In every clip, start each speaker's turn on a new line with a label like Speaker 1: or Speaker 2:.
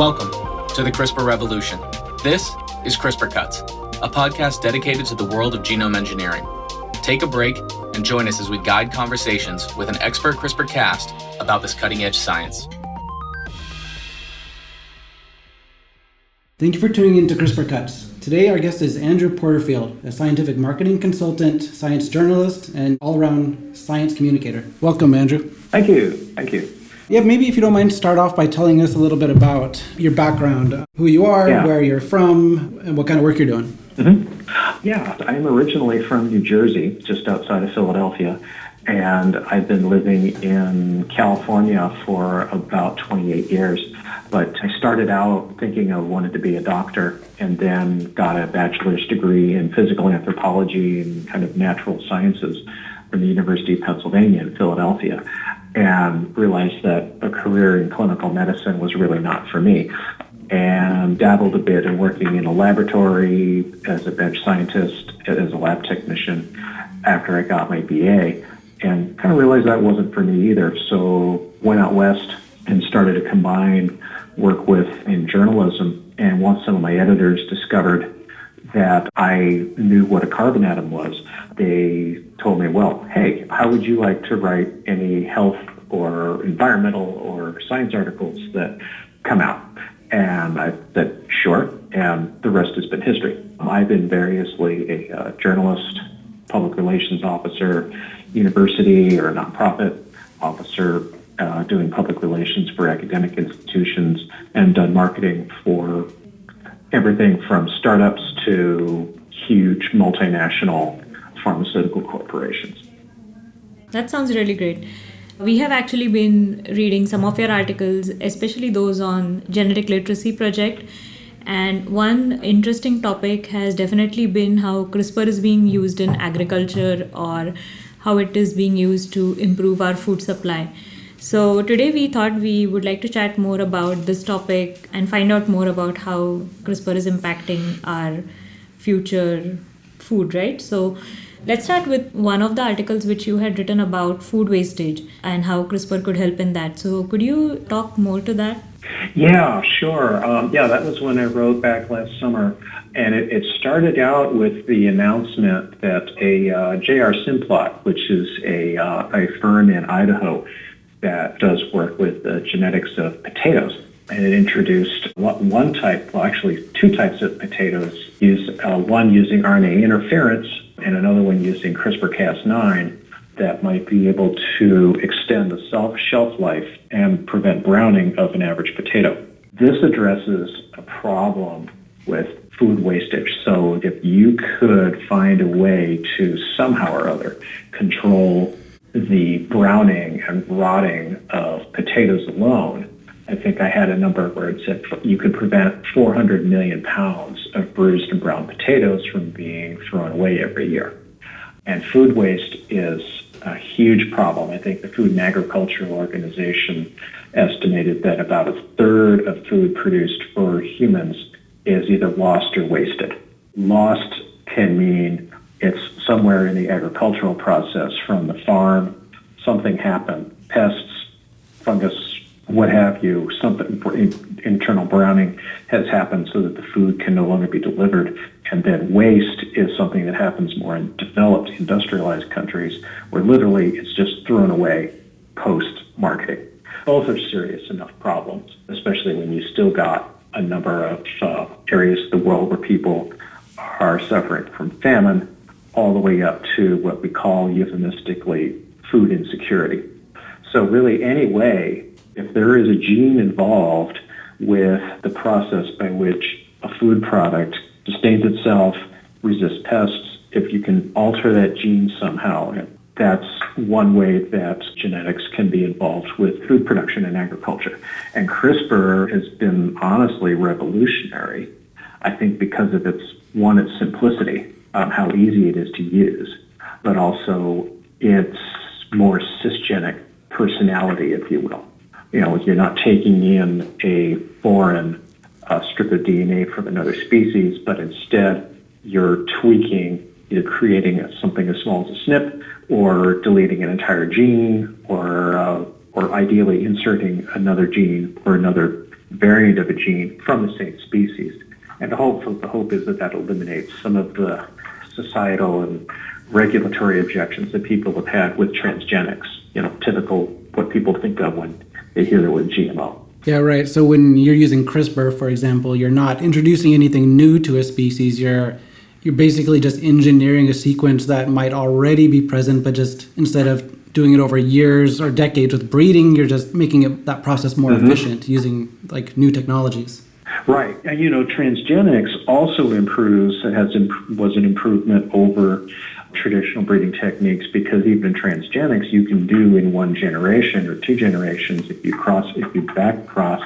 Speaker 1: Welcome to the CRISPR revolution. This is CRISPR Cuts, a podcast dedicated to the world of genome engineering. Take a break and join us as we guide conversations with an expert CRISPR cast about this cutting edge science.
Speaker 2: Thank you for tuning in to CRISPR Cuts. Today, our guest is Andrew Porterfield, a scientific marketing consultant, science journalist, and all around science communicator. Welcome, Andrew.
Speaker 3: Thank you. Thank you.
Speaker 2: Yeah, maybe if you don't mind, start off by telling us a little bit about your background, who you are,
Speaker 3: Yeah.
Speaker 2: where you're from, and what kind of work you're doing. Mm-hmm.
Speaker 3: Yeah, I'm originally from New Jersey, just outside of Philadelphia, and I've been living in California for about 28 years. But I started out thinking I wanted to be a doctor and then got a bachelor's degree in physical anthropology and kind of natural sciences from the University of Pennsylvania in Philadelphia and realized that a career in clinical medicine was really not for me and dabbled a bit in working in a laboratory as a bench scientist, as a lab technician after I got my BA, and kind of realized that wasn't for me either. So went out west and started to combine work with in journalism. And once some of my editors discovered that I knew what a carbon atom was, they told me, well, hey, how would you like to write any health or environmental or science articles that come out? And I said, sure. And the rest has been history. I've been variously a uh, journalist, public relations officer, university or nonprofit officer, uh, doing public relations for academic institutions, and done marketing for everything from startups to huge multinational pharmaceutical corporations.
Speaker 4: That sounds really great. We have actually been reading some of your articles, especially those on genetic literacy project. And one interesting topic has definitely been how CRISPR is being used in agriculture or how it is being used to improve our food supply. So today we thought we would like to chat more about this topic and find out more about how CRISPR is impacting our future food, right? So let's start with one of the articles which you had written about food wastage and how CRISPR could help in that. So could you talk more to that?
Speaker 3: Yeah, sure. Um, yeah, that was when I wrote back last summer. And it, it started out with the announcement that a uh, J.R. Simplot, which is a, uh, a firm in Idaho that does work with the genetics of potatoes, and it introduced one type, well, actually two types of potatoes, use uh, one using RNA interference and another one using CRISPR-Cas9 that might be able to extend the shelf life and prevent browning of an average potato. This addresses a problem with food wastage. So if you could find a way to somehow or other control the browning and rotting of potatoes alone, I think I had a number where it said you could prevent 400 million pounds of bruised and brown potatoes from being thrown away every year. And food waste is a huge problem. I think the Food and Agriculture Organization estimated that about a third of food produced for humans is either lost or wasted. Lost can mean it's somewhere in the agricultural process from the farm, something happened, pests, fungus, what have you, something internal browning has happened so that the food can no longer be delivered. And then waste is something that happens more in developed industrialized countries where literally it's just thrown away post marketing. Both are serious enough problems, especially when you still got a number of uh, areas of the world where people are suffering from famine all the way up to what we call euphemistically food insecurity. So really any way if there is a gene involved with the process by which a food product sustains itself, resists pests, if you can alter that gene somehow, that's one way that genetics can be involved with food production and agriculture. And CRISPR has been honestly revolutionary, I think, because of its one, its simplicity, how easy it is to use, but also its more cisgenic personality, if you will you know, you're not taking in a foreign uh, strip of DNA from another species, but instead you're tweaking, either creating something as small as a SNP, or deleting an entire gene, or uh, or ideally inserting another gene or another variant of a gene from the same species. And the hope, the hope is that that eliminates some of the societal and regulatory objections that people have had with transgenics. You know, typical what people think of when they hear the word GMO.
Speaker 2: Yeah, right. So when you're using CRISPR, for example, you're not introducing anything new to a species. You're you're basically just engineering a sequence that might already be present, but just instead of doing it over years or decades with breeding, you're just making it, that process more mm-hmm. efficient using like new technologies.
Speaker 3: Right, and you know, transgenics also improves has was an improvement over traditional breeding techniques because even transgenics, you can do in one generation or two generations if you cross if you back cross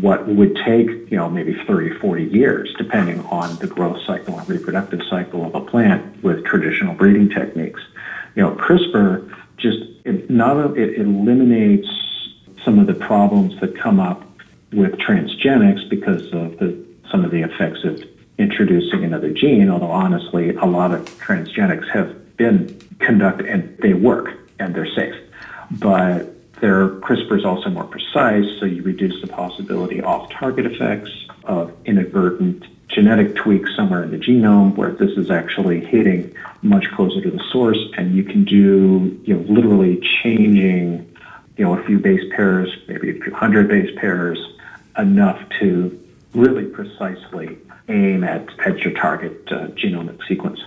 Speaker 3: what would take you know maybe 30 40 years depending on the growth cycle and reproductive cycle of a plant with traditional breeding techniques. You know crispr just it not it eliminates some of the problems that come up with transgenics because of the, some of the effects of introducing another gene, although honestly, a lot of transgenics have been conducted and they work and they're safe. But their CRISPR is also more precise, so you reduce the possibility of off-target effects, of inadvertent genetic tweaks somewhere in the genome where this is actually hitting much closer to the source and you can do you know literally changing you know a few base pairs maybe a few hundred base pairs enough to really precisely aim at, at your target uh, genomic sequence.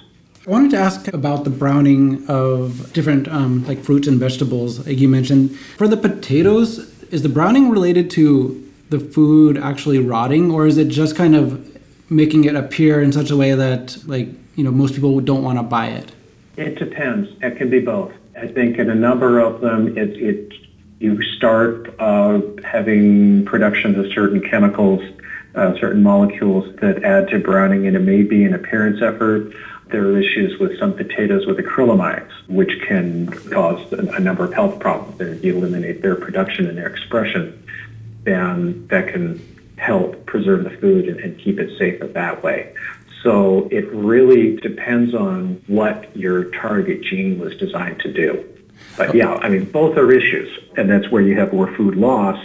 Speaker 2: I wanted to ask about the browning of different um, like fruits and vegetables, like you mentioned. For the potatoes, is the browning related to the food actually rotting, or is it just kind of making it appear in such a way that like you know most people don't want to buy it?
Speaker 3: It depends. It can be both. I think in a number of them, it, it you start uh, having production of certain chemicals, uh, certain molecules that add to browning, and it may be an appearance effort. There are issues with some potatoes with acrylamides, which can cause a number of health problems. If you eliminate their production and their expression, then that can help preserve the food and, and keep it safer that way. So it really depends on what your target gene was designed to do. But yeah, I mean, both are issues. And that's where you have more food loss.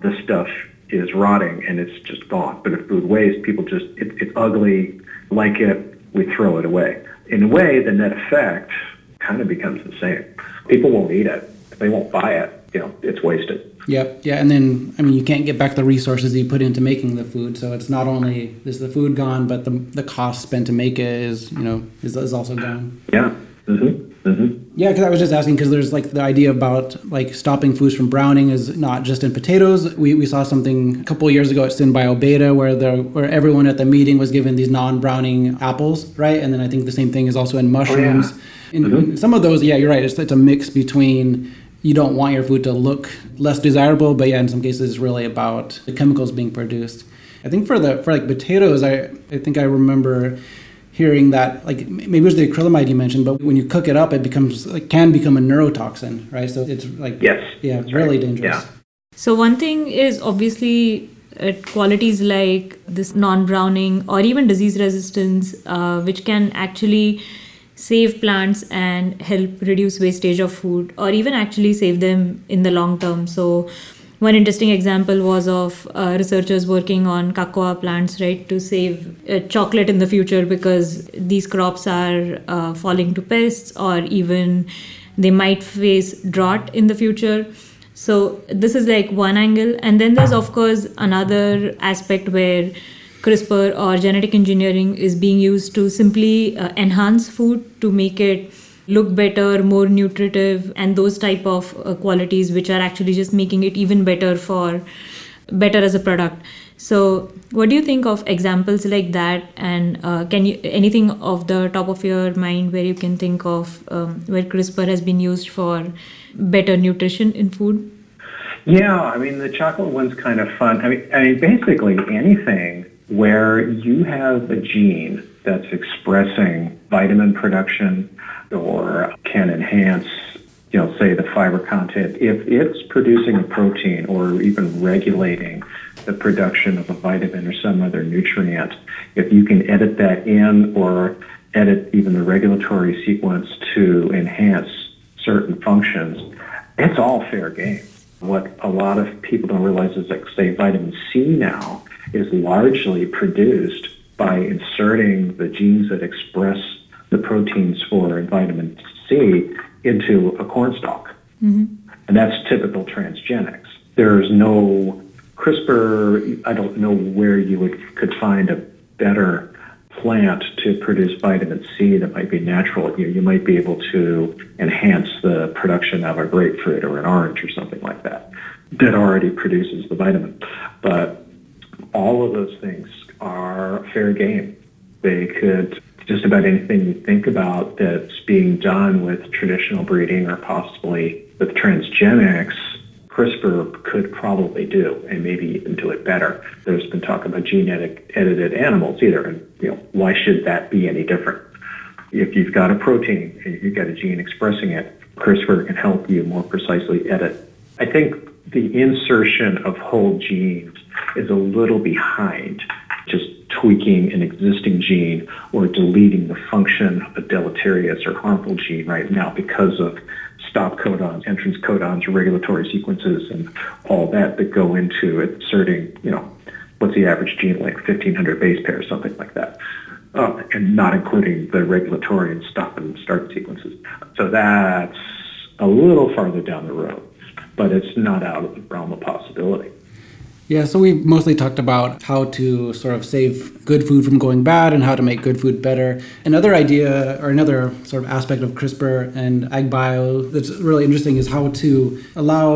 Speaker 3: The stuff is rotting and it's just gone. But if food waste, people just, it, it's ugly, like it, we throw it away. In a way, the net effect kind of becomes the same. People won't eat it. They won't buy it. You know, it's wasted.
Speaker 2: Yep. Yeah. And then, I mean, you can't get back the resources you put into making the food. So it's not only is the food gone, but the, the cost spent to make it is, you know, is, is also gone.
Speaker 3: Yeah. Mm-hmm. Mm-hmm.
Speaker 2: Yeah, because I was just asking because there's like the idea about like stopping foods from browning is not just in potatoes. We, we saw something a couple years ago at SynBioBeta where the where everyone at the meeting was given these non-browning apples, right? And then I think the same thing is also in mushrooms. Oh, yeah. in, mm-hmm. in some of those, yeah, you're right. It's, it's a mix between you don't want your food to look less desirable, but yeah, in some cases, it's really about the chemicals being produced. I think for the for like potatoes, I I think I remember hearing that like maybe it was the acrylamide you mentioned but when you cook it up it becomes like can become a neurotoxin right so it's like
Speaker 3: yes
Speaker 2: yeah it's really right. dangerous
Speaker 3: yeah.
Speaker 4: so one thing is obviously uh, qualities like this non-browning or even disease resistance uh, which can actually save plants and help reduce wastage of food or even actually save them in the long term so one interesting example was of uh, researchers working on cocoa plants, right, to save uh, chocolate in the future because these crops are uh, falling to pests or even they might face drought in the future. So this is like one angle, and then there's of course another aspect where CRISPR or genetic engineering is being used to simply uh, enhance food to make it look better more nutritive and those type of uh, qualities which are actually just making it even better for better as a product. So what do you think of examples like that? And uh, can you anything off the top of your mind where you can think of um, where crispr has been used for better nutrition in food?
Speaker 3: Yeah i mean the chocolate one's kind of fun. I mean, I mean basically anything where you have a gene that's expressing vitamin production or can enhance, you know, say the fiber content, if it's producing a protein or even regulating the production of a vitamin or some other nutrient, if you can edit that in or edit even the regulatory sequence to enhance certain functions, it's all fair game. What a lot of people don't realize is that, say, vitamin C now is largely produced by inserting the genes that express the proteins for vitamin C into a corn stalk. Mm-hmm. And that's typical transgenics. There's no CRISPR, I don't know where you would could find a better plant to produce vitamin C that might be natural. You, you might be able to enhance the production of a grapefruit or an orange or something like that that already produces the vitamin. But all of those things are fair game. They could just about anything you think about that's being done with traditional breeding or possibly with transgenics CRISPR could probably do, and maybe even do it better. There's been talk about genetic edited animals either, and you know why should that be any different? If you've got a protein and you've got a gene expressing it, CRISPR can help you more precisely edit. I think the insertion of whole genes is a little behind just tweaking an existing gene or deleting the function of a deleterious or harmful gene right now because of stop codons, entrance codons, regulatory sequences, and all that that go into inserting, you know, what's the average gene like 1500 base pairs, something like that. Uh, and not including the regulatory and stop and start sequences. So that's a little farther down the road, but it's not out of the realm of possibility.
Speaker 2: Yeah, so we've mostly talked about how to sort of save good food from going bad and how to make good food better. Another idea or another sort of aspect of CRISPR and ag bio that's really interesting is how to allow,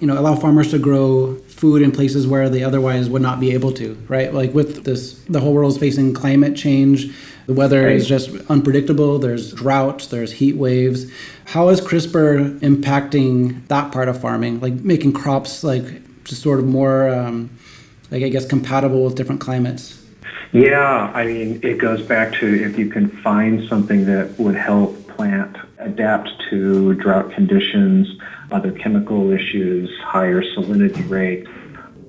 Speaker 2: you know, allow farmers to grow food in places where they otherwise would not be able to, right? Like with this the whole world is facing climate change. The weather right. is just unpredictable. There's droughts, there's heat waves. How is CRISPR impacting that part of farming? Like making crops like just sort of more, um, like I guess, compatible with different climates?
Speaker 3: Yeah, I mean, it goes back to if you can find something that would help plant adapt to drought conditions, other chemical issues, higher salinity rate,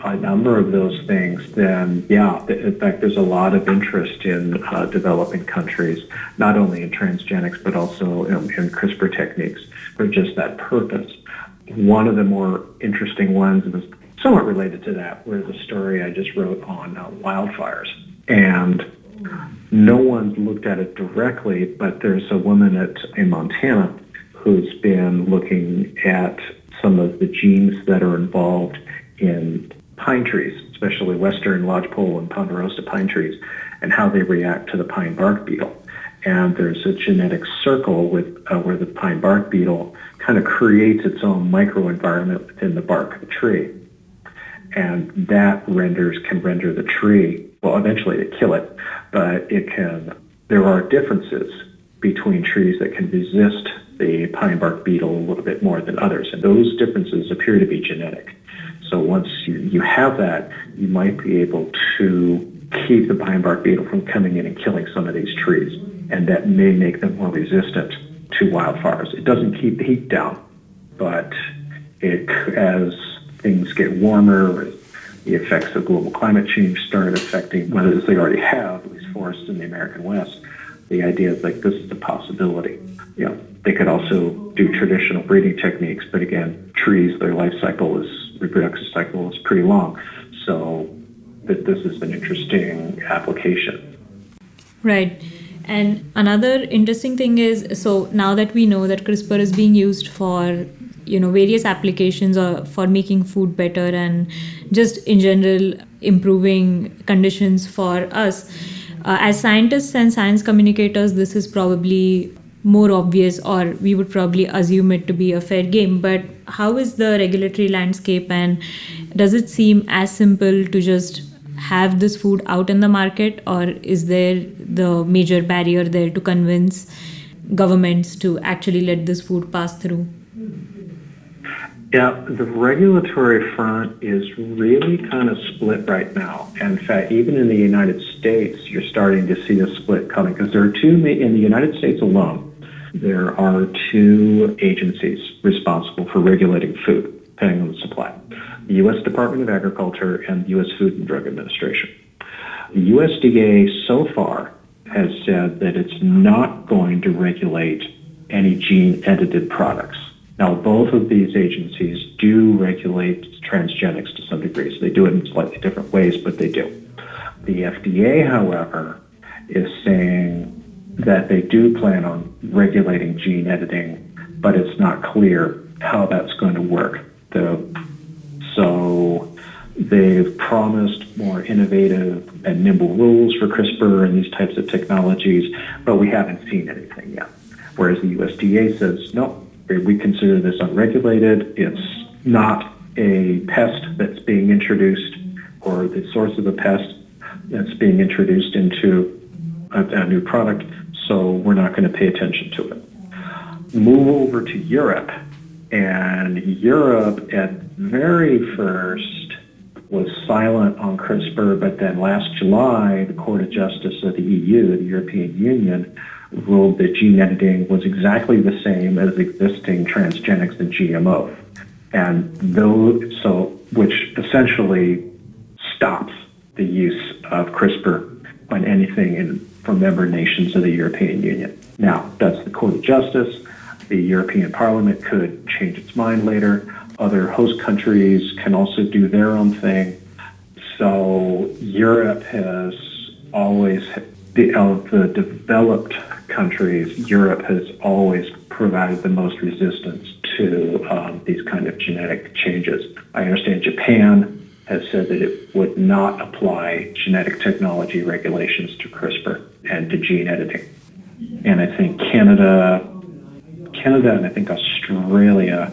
Speaker 3: a number of those things, then yeah, in fact, there's a lot of interest in uh, developing countries, not only in transgenics, but also in, in CRISPR techniques for just that purpose. One of the more interesting ones was somewhat related to that was a story I just wrote on uh, wildfires. And no one's looked at it directly, but there's a woman at, in Montana who's been looking at some of the genes that are involved in pine trees, especially western lodgepole and ponderosa pine trees, and how they react to the pine bark beetle. And there's a genetic circle with uh, where the pine bark beetle kind of creates its own microenvironment within the bark of the tree and that renders can render the tree well eventually to kill it but it can there are differences between trees that can resist the pine bark beetle a little bit more than others and those differences appear to be genetic. So once you, you have that you might be able to keep the pine bark beetle from coming in and killing some of these trees and that may make them more resistant to wildfires. It doesn't keep the heat down but it as things get warmer, the effects of global climate change start affecting, whether as they already have, at least forests in the American West. The idea is like this is a possibility. You know, they could also do traditional breeding techniques, but again, trees, their life cycle is reproductive cycle is pretty long. So that this is an interesting application.
Speaker 4: Right. And another interesting thing is so now that we know that CRISPR is being used for you know various applications or for making food better and just in general improving conditions for us. Uh, as scientists and science communicators this is probably more obvious or we would probably assume it to be a fair game. But how is the regulatory landscape and does it seem as simple to just have this food out in the market or is there the major barrier there to convince governments to actually let this food pass through
Speaker 3: yeah, the regulatory front is really kind of split right now. In fact, even in the United States, you're starting to see a split coming because there are two, in the United States alone, there are two agencies responsible for regulating food, depending on the supply. The U.S. Department of Agriculture and the U.S. Food and Drug Administration. The USDA so far has said that it's not going to regulate any gene edited products Now, both of these agencies do regulate transgenics to some degree, so they do it in slightly different ways, but they do. The FDA, however, is saying that they do plan on regulating gene editing, but it's not clear how that's going to work. The, so they've promised more innovative and nimble rules for CRISPR and these types of technologies, but we haven't seen anything yet. Whereas the USDA says, no, we consider this unregulated. It's not a pest that's being introduced or the source of a pest that's being introduced into a, a new product, so we're not going to pay attention to it. Move over to Europe, and Europe at very first was silent on CRISPR, but then last July, the Court of Justice of the EU, the European Union, ruled that gene editing was exactly the same as existing transgenics and GMO. And so, which essentially stops the use of CRISPR on anything in, from member nations of the European Union. Now, that's the Court of Justice. The European Parliament could change its mind later. Other host countries can also do their own thing. So Europe has always, of the developed countries, Europe has always provided the most resistance to um, these kind of genetic changes. I understand Japan has said that it would not apply genetic technology regulations to CRISPR and to gene editing. And I think Canada, Canada, and I think Australia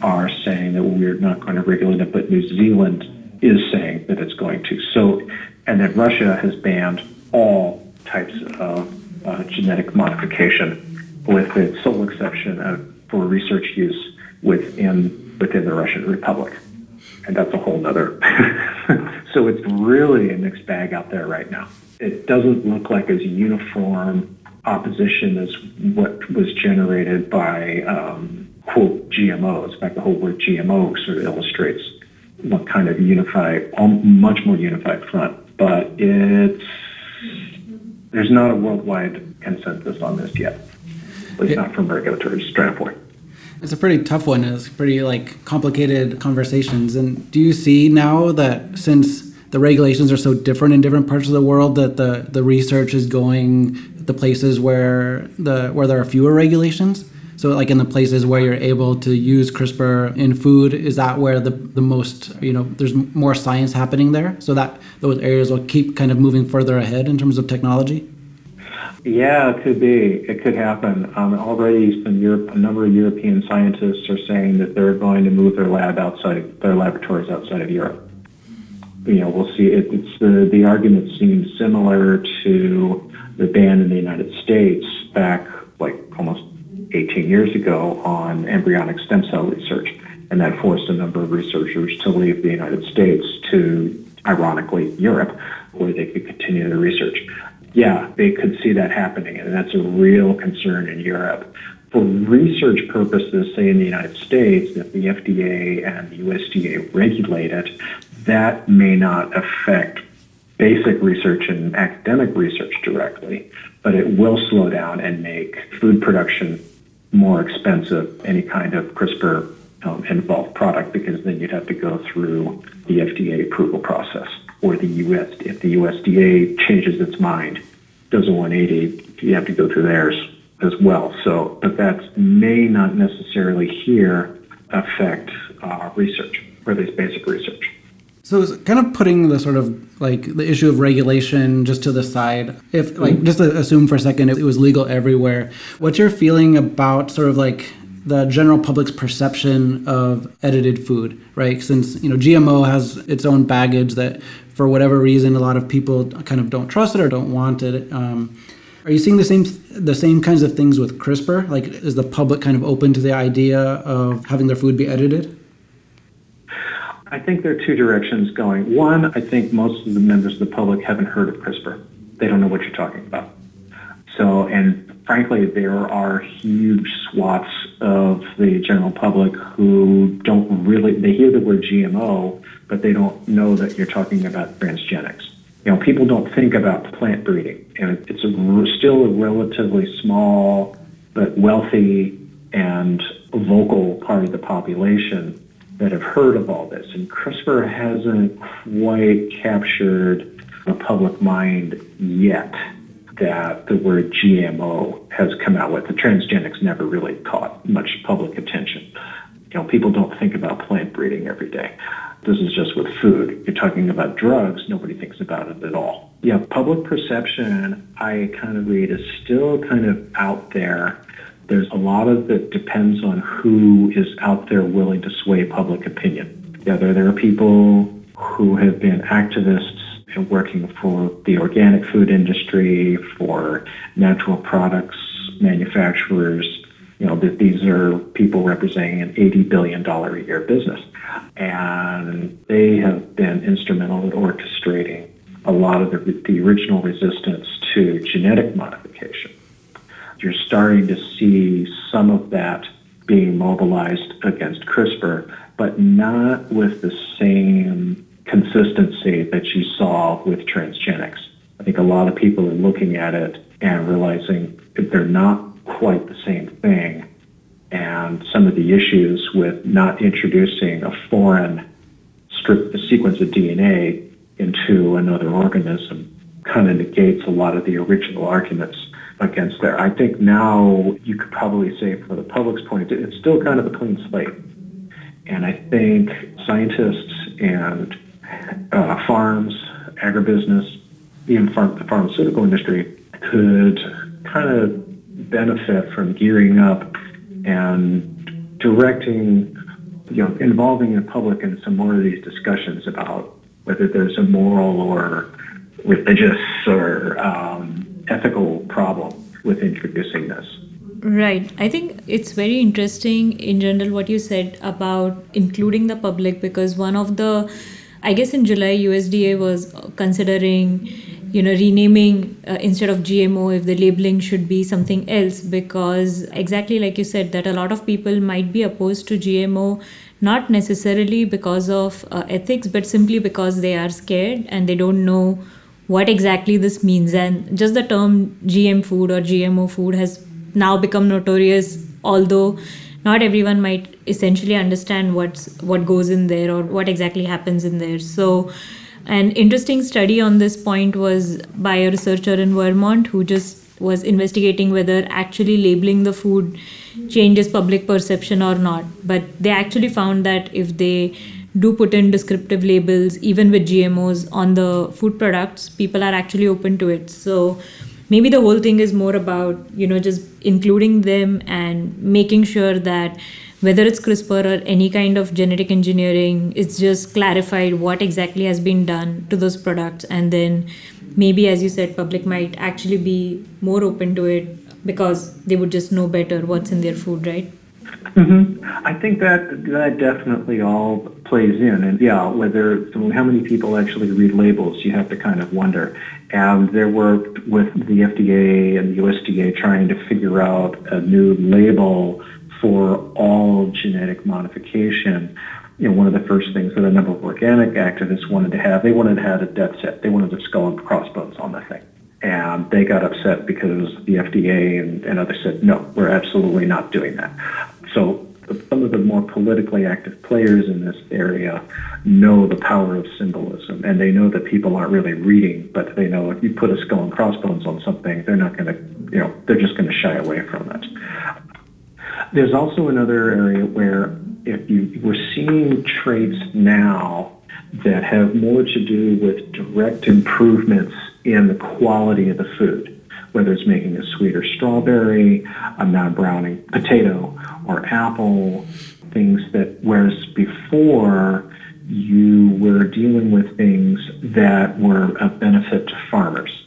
Speaker 3: are saying that we're not going to regulate it, but New Zealand is saying that it's going to. So, and then Russia has banned all types of uh, genetic modification, with the sole exception of for research use within within the Russian Republic and that's a whole nother. so it's really a mixed bag out there right now. It doesn't look like as uniform opposition as what was generated by um, quote GMOs. In fact, the whole word GMO sort of illustrates what kind of unified, much more unified front. But it's there's not a worldwide consensus on this yet, at least not from regulatory standpoint.
Speaker 2: It's a pretty tough one. It's pretty like complicated conversations. And do you see now that since the regulations are so different in different parts of the world, that the the research is going the places where the where there are fewer regulations? So like in the places where you're able to use CRISPR in food, is that where the, the most, you know, there's more science happening there? So that those areas will keep kind of moving further ahead in terms of technology?
Speaker 3: Yeah, it could be. It could happen. Um, already, some Europe, a number of European scientists are saying that they're going to move their lab outside, their laboratories outside of Europe. You know, we'll see. It, it's the the argument seems similar to the ban in the United States back like almost 18 years ago on embryonic stem cell research, and that forced a number of researchers to leave the United States to, ironically, Europe, where they could continue their research yeah, they could see that happening, and that's a real concern in Europe. For research purposes, say in the United States, if the FDA and the USDA regulate it, that may not affect basic research and academic research directly, but it will slow down and make food production more expensive, any kind of CRISPR um, involved product, because then you'd have to go through the FDA approval process or the US, if the USDA changes its mind, does a 180, you have to go through theirs as well. So, but that may not necessarily here affect uh, research, or at least basic research.
Speaker 2: So it's kind of putting the sort of like the issue of regulation just to the side. If like just assume for a second it was legal everywhere, what's your feeling about sort of like the general public's perception of edited food, right? Since you know GMO has its own baggage that for whatever reason, a lot of people kind of don't trust it or don't want it. Um, are you seeing the same the same kinds of things with CRISPR? Like, is the public kind of open to the idea of having their food be edited?
Speaker 3: I think there are two directions going. One, I think most of the members of the public haven't heard of CRISPR. They don't know what you're talking about. So, and frankly, there are huge swaths of the general public who don't really, they hear the word GMO, but they don't know that you're talking about transgenics. You know, people don't think about plant breeding, and it's a, still a relatively small but wealthy and vocal part of the population that have heard of all this. And CRISPR hasn't quite captured the public mind yet that the word GMO has come out with. The transgenics never really caught much public attention. You know, people don't think about plant breeding every day. This is just with food. You're talking about drugs, nobody thinks about it at all. Yeah, public perception, I kind of read, is still kind of out there. There's a lot of it depends on who is out there willing to sway public opinion. Yeah, there, there are people who have been activists and working for the organic food industry, for natural products manufacturers. You know, these are people representing an $80 billion a year business. And they have been instrumental in orchestrating a lot of the, the original resistance to genetic modification. You're starting to see some of that being mobilized against CRISPR, but not with the same consistency that you saw with transgenics. I think a lot of people are looking at it and realizing that they're not quite the same thing. And some of the issues with not introducing a foreign strip, the sequence of DNA into another organism kind of negates a lot of the original arguments against there. I think now you could probably say, from the public's point it's still kind of a clean slate. And I think scientists and uh, farms, agribusiness, even the pharmaceutical industry could kind of benefit from gearing up and directing, you know, involving the public in some more of these discussions about whether there's a moral or religious or um, ethical problem with introducing this.
Speaker 4: Right. I think it's very interesting in general what you said about including the public because one of the I guess in July, USDA was considering, you know, renaming uh, instead of GMO if the labeling should be something else because exactly like you said that a lot of people might be opposed to GMO not necessarily because of uh, ethics but simply because they are scared and they don't know what exactly this means. And just the term GM food or GMO food has now become notorious although not everyone might essentially understand what's what goes in there or what exactly happens in there. So an interesting study on this point was by a researcher in Vermont who just was investigating whether actually labeling the food changes public perception or not. But they actually found that if they do put in descriptive labels even with gmos on the food products people are actually open to it so maybe the whole thing is more about you know just including them and making sure that whether it's CRISPR or any kind of genetic engineering, it's just clarified what exactly has been done to those products. And then maybe, as you said, public might actually be more open to it because they would just know better what's in their food, right?
Speaker 3: Mm-hmm. I think that that definitely all plays in, and yeah, whether how many people actually read labels, you have to kind of wonder. And there were with the FDA and the USDA trying to figure out a new label for all genetic modification. You know, one of the first things that a number of organic activists wanted to have, they wanted to have a death set. They wanted a skull and crossbones on the thing. And they got upset because the FDA and, and others said, no, we're absolutely not doing that. So some of the more politically active players in this area know the power of symbolism and they know that people aren't really reading, but they know if you put a skull and crossbones on something, they're not going to, you know, they're just going to shy away from it. There's also another area where if you we're seeing traits now that have more to do with direct improvements in the quality of the food, whether it's making a sweeter strawberry, a non-browning potato, or apple, things that whereas before you were dealing with things that were of benefit to farmers.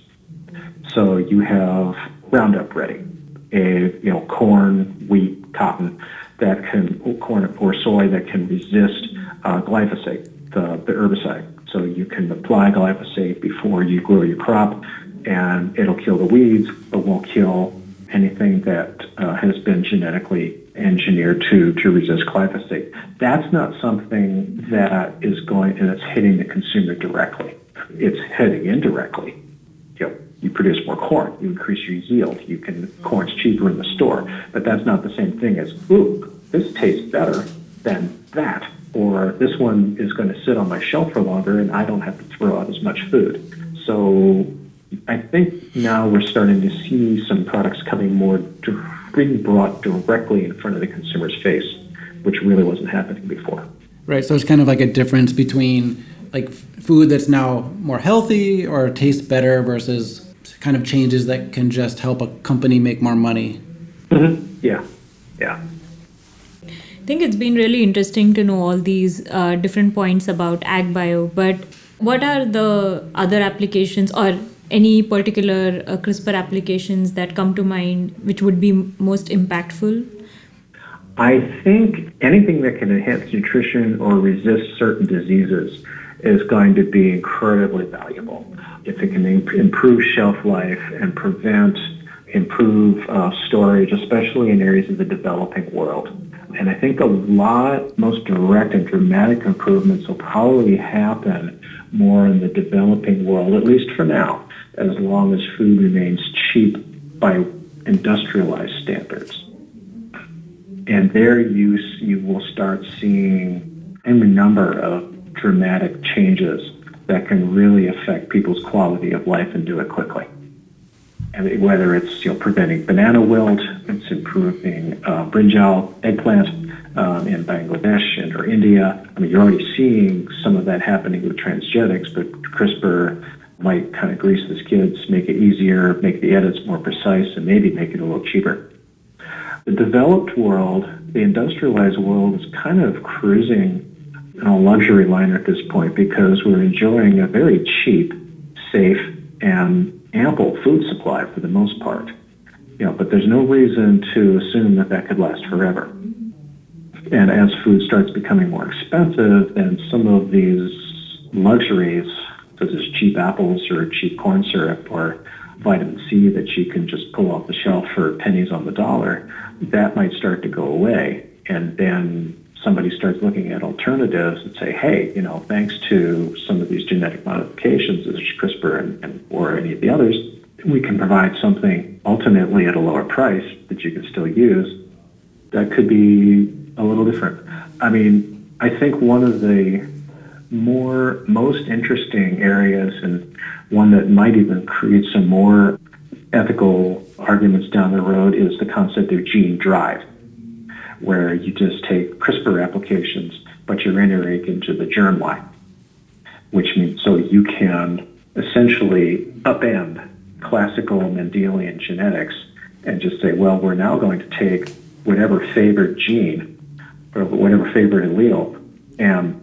Speaker 3: So you have Roundup Ready, a you know corn, wheat, cotton that can corn or soy that can resist uh, glyphosate, the, the herbicide. So you can apply glyphosate before you grow your crop, and it'll kill the weeds, but won't kill anything that uh, has been genetically engineered to to resist glyphosate. That's not something that is going and it's hitting the consumer directly. It's heading indirectly. You know, you produce more corn, you increase your yield, you can corn's cheaper in the store. But that's not the same thing as, ooh, this tastes better than that. Or this one is going to sit on my shelf for longer and I don't have to throw out as much food. So I think now we're starting to see some products coming more being brought directly in front of the consumer's face, which really wasn't happening before.
Speaker 2: Right. So it's kind of like a difference between like food that's now more healthy or tastes better versus kind of changes that can just help a company make more money.
Speaker 3: Mm-hmm. Yeah. Yeah.
Speaker 4: I think it's been really interesting to know all these uh, different points about ag bio, but what are the other applications or any particular uh, CRISPR applications that come to mind which would be most impactful?
Speaker 3: I think anything that can enhance nutrition or resist certain diseases is going to be incredibly valuable. If it can improve shelf life and prevent, improve uh, storage, especially in areas of the developing world. And I think a lot, most direct and dramatic improvements will probably happen more in the developing world, at least for now, as long as food remains cheap by industrialized standards. And their use, you will start seeing any number of dramatic changes that can really affect people's quality of life and do it quickly. And whether it's you know, preventing banana wilt, it's improving uh, brinjal eggplant um, in Bangladesh and or India. I mean, you're already seeing some of that happening with transgenics, but CRISPR might kind of grease the skids, make it easier, make the edits more precise, and maybe make it a little cheaper. The developed world, the industrialized world, is kind of cruising on a luxury liner at this point because we're enjoying a very cheap, safe, and ample food supply for the most part. You know, but there's no reason to assume that that could last forever. And as food starts becoming more expensive, then some of these luxuries such as cheap apples or cheap corn syrup or vitamin C that you can just pull off the shelf for pennies on the dollar, that might start to go away. And then somebody starts looking at alternatives and say, hey, you know, thanks to some of these genetic modifications, such as CRISPR and, and, or any of the others, we can provide something ultimately at a lower price that you can still use. That could be a little different. I mean, I think one of the more most interesting areas and one that might even create some more ethical arguments down the road is the concept of gene drive, where you just take CRISPR applications, but you're entering into the germline, which means so you can essentially upend classical Mendelian genetics and just say, well, we're now going to take whatever favored gene or whatever favored allele and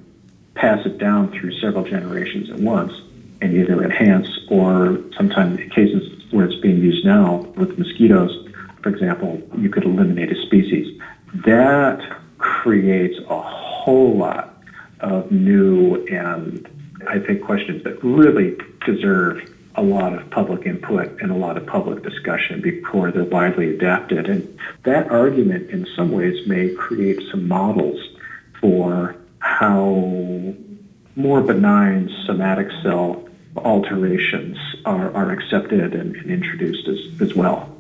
Speaker 3: pass it down through several generations at once and either enhance or sometimes in cases where it's being used now with mosquitoes, for example, you could eliminate a species. That creates a whole lot of new and I think questions that really deserve a lot of public input and a lot of public discussion before they're widely adapted. And that argument in some ways may create some models for how more benign somatic cell alterations are, are accepted and, and introduced as, as well.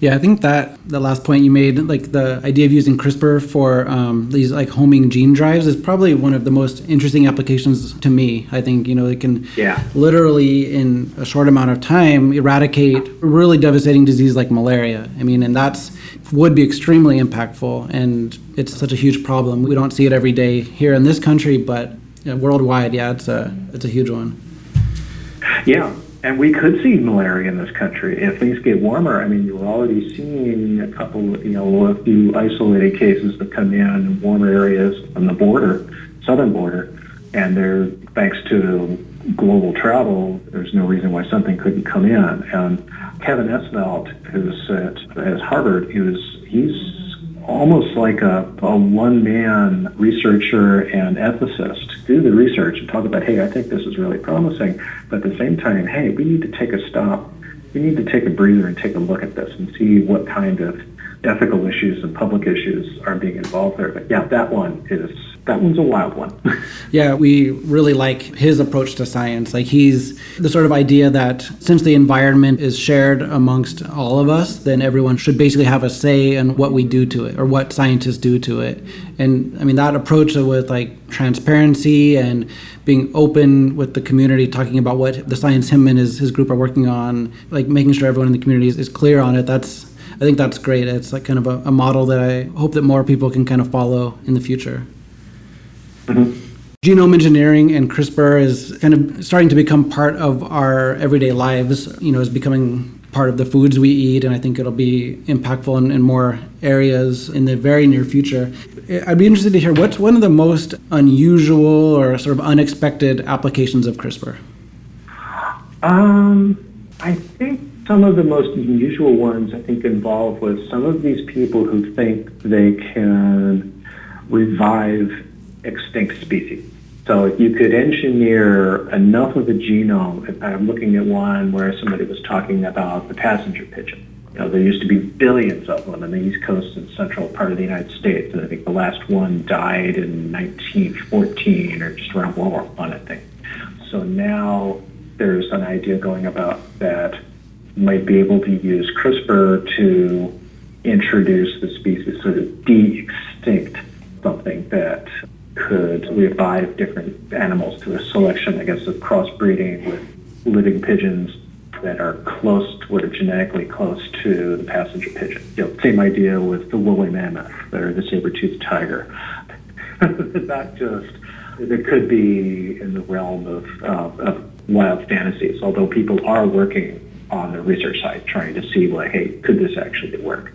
Speaker 2: Yeah, I think that the last point you made, like the idea of using CRISPR for um, these like homing gene drives, is probably one of the most interesting applications to me. I think you know it can
Speaker 3: yeah.
Speaker 2: literally in a short amount of time eradicate really devastating disease like malaria. I mean, and that's would be extremely impactful, and it's such a huge problem. We don't see it every day here in this country, but worldwide, yeah, it's a it's a huge one.
Speaker 3: Yeah, and we could see malaria in this country if things get warmer. I mean, you're already seeing a couple, you know, a few isolated cases that come in in warmer areas on the border, southern border, and they're thanks to global travel. There's no reason why something couldn't come in. And Kevin Esvelt, who's at, at Harvard, he was he's almost like a, a one-man researcher and ethicist do the research and talk about, hey, I think this is really promising, but at the same time, hey, we need to take a stop. We need to take a breather and take a look at this and see what kind of ethical issues and public issues are being involved there. But yeah, that one is that one's a wild one.
Speaker 2: yeah, we really like his approach to science. Like he's the sort of idea that since the environment is shared amongst all of us, then everyone should basically have a say in what we do to it or what scientists do to it. And I mean that approach with like transparency and being open with the community, talking about what the science him and his, his group are working on, like making sure everyone in the community is, is clear on it. That's I think that's great. It's like kind of a, a model that I hope that more people can kind of follow in the future. Mm-hmm. Genome engineering and CRISPR is kind of starting to become part of our everyday lives. You know, is becoming part of the foods we eat, and I think it'll be impactful in, in, more areas in the very near future. I'd be interested to hear what's one of the most unusual or sort of unexpected applications of CRISPR.
Speaker 3: Um, I think some of the most unusual ones I think involve with some of these people who think they can revive extinct species. So you could engineer enough of the genome, I'm looking at one where somebody was talking about the passenger pigeon. You know, there used to be billions of them on the East Coast and central part of the United States. And I think the last one died in 1914 or just around World War One, I think. So now there's an idea going about that might be able to use CRISPR to introduce the species, sort of de-extinct something that could revive different animals through a selection, I guess, of crossbreeding with living pigeons that are close, to, what are genetically close to the passenger pigeon. You know, same idea with the woolly mammoth or the saber-toothed tiger. Not just, it could be in the realm of, uh, of wild fantasies, although people are working on the research side trying to see, like, hey, could this actually work?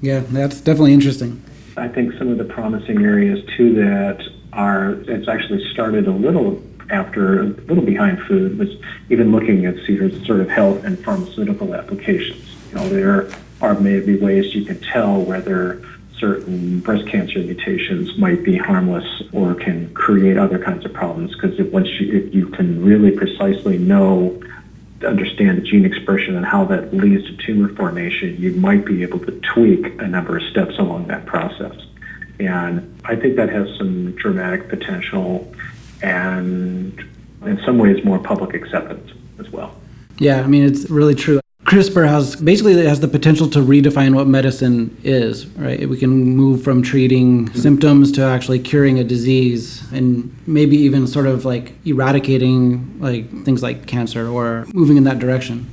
Speaker 2: Yeah, that's definitely interesting.
Speaker 3: I think some of the promising areas too that are it's actually started a little after a little behind food was even looking at sort of health and pharmaceutical applications. You know, there are maybe ways you can tell whether certain breast cancer mutations might be harmless or can create other kinds of problems because once you, if you can really precisely know understand gene expression and how that leads to tumor formation, you might be able to tweak a number of steps along that process. And I think that has some dramatic potential and in some ways more public acceptance as well.
Speaker 2: Yeah, I mean, it's really true. CRISPR has basically has the potential to redefine what medicine is, right? We can move from treating symptoms to actually curing a disease and maybe even sort of like eradicating like things like cancer or moving in that direction.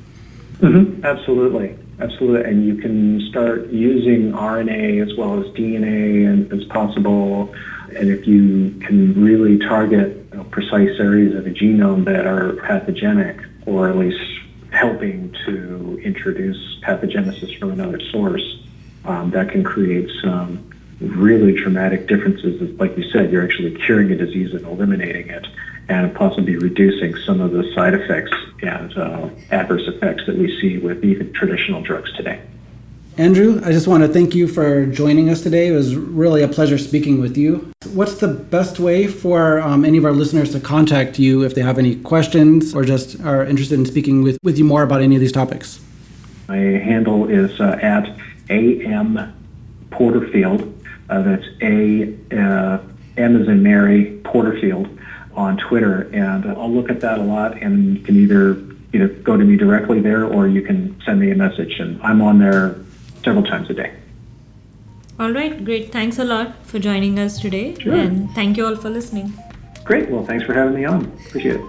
Speaker 3: Mm-hmm. Absolutely. Absolutely. And you can start using RNA as well as DNA and as possible. And if you can really target you know, precise areas of the genome that are pathogenic or at least helping to introduce pathogenesis from another source, um, that can create some really traumatic differences. Like you said, you're actually curing a disease and eliminating it, and possibly reducing some of the side effects and uh, adverse effects that we see with even traditional drugs today.
Speaker 2: Andrew, I just want to thank you for joining us today. It was really a pleasure speaking with you. What's the best way for um, any of our listeners to contact you if they have any questions or just are interested in speaking with, with you more about any of these topics?
Speaker 3: My handle is uh, at am Porterfield. Uh, that's A uh, M as in Mary Porterfield on Twitter, and I'll look at that a lot. And you can either either go to me directly there, or you can send me a message, and I'm on there several times a day.
Speaker 4: All right, great. Thanks a lot for joining us today. Sure. And thank you all for listening.
Speaker 3: Great. Well, thanks for having me on. Appreciate it.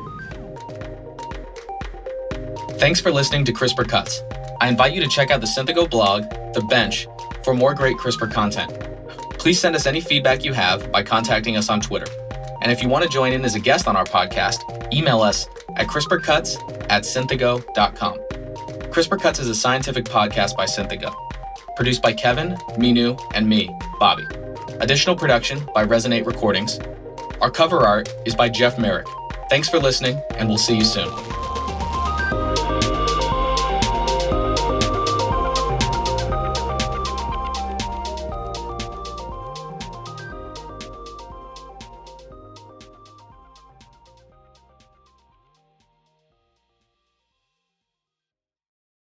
Speaker 1: Thanks for listening to CRISPR Cuts. I invite you to check out the Synthego blog, The Bench, for more great CRISPR content. Please send us any feedback you have by contacting us on Twitter. And if you want to join in as a guest on our podcast, email us at CRISPRcuts at synthego.com. CRISPR Cuts is a scientific podcast by Synthego. Produced by Kevin, Minu, and me, Bobby. Additional production by Resonate Recordings. Our cover art is by Jeff Merrick. Thanks for listening, and we'll see you soon.